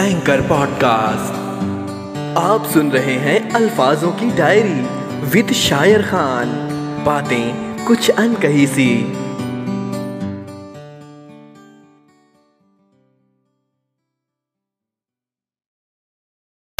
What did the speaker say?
Anchor podcast आप सुन रहे हैं अल्फाजों की डायरी विद शायर खान। बातें कुछ अनकही सी।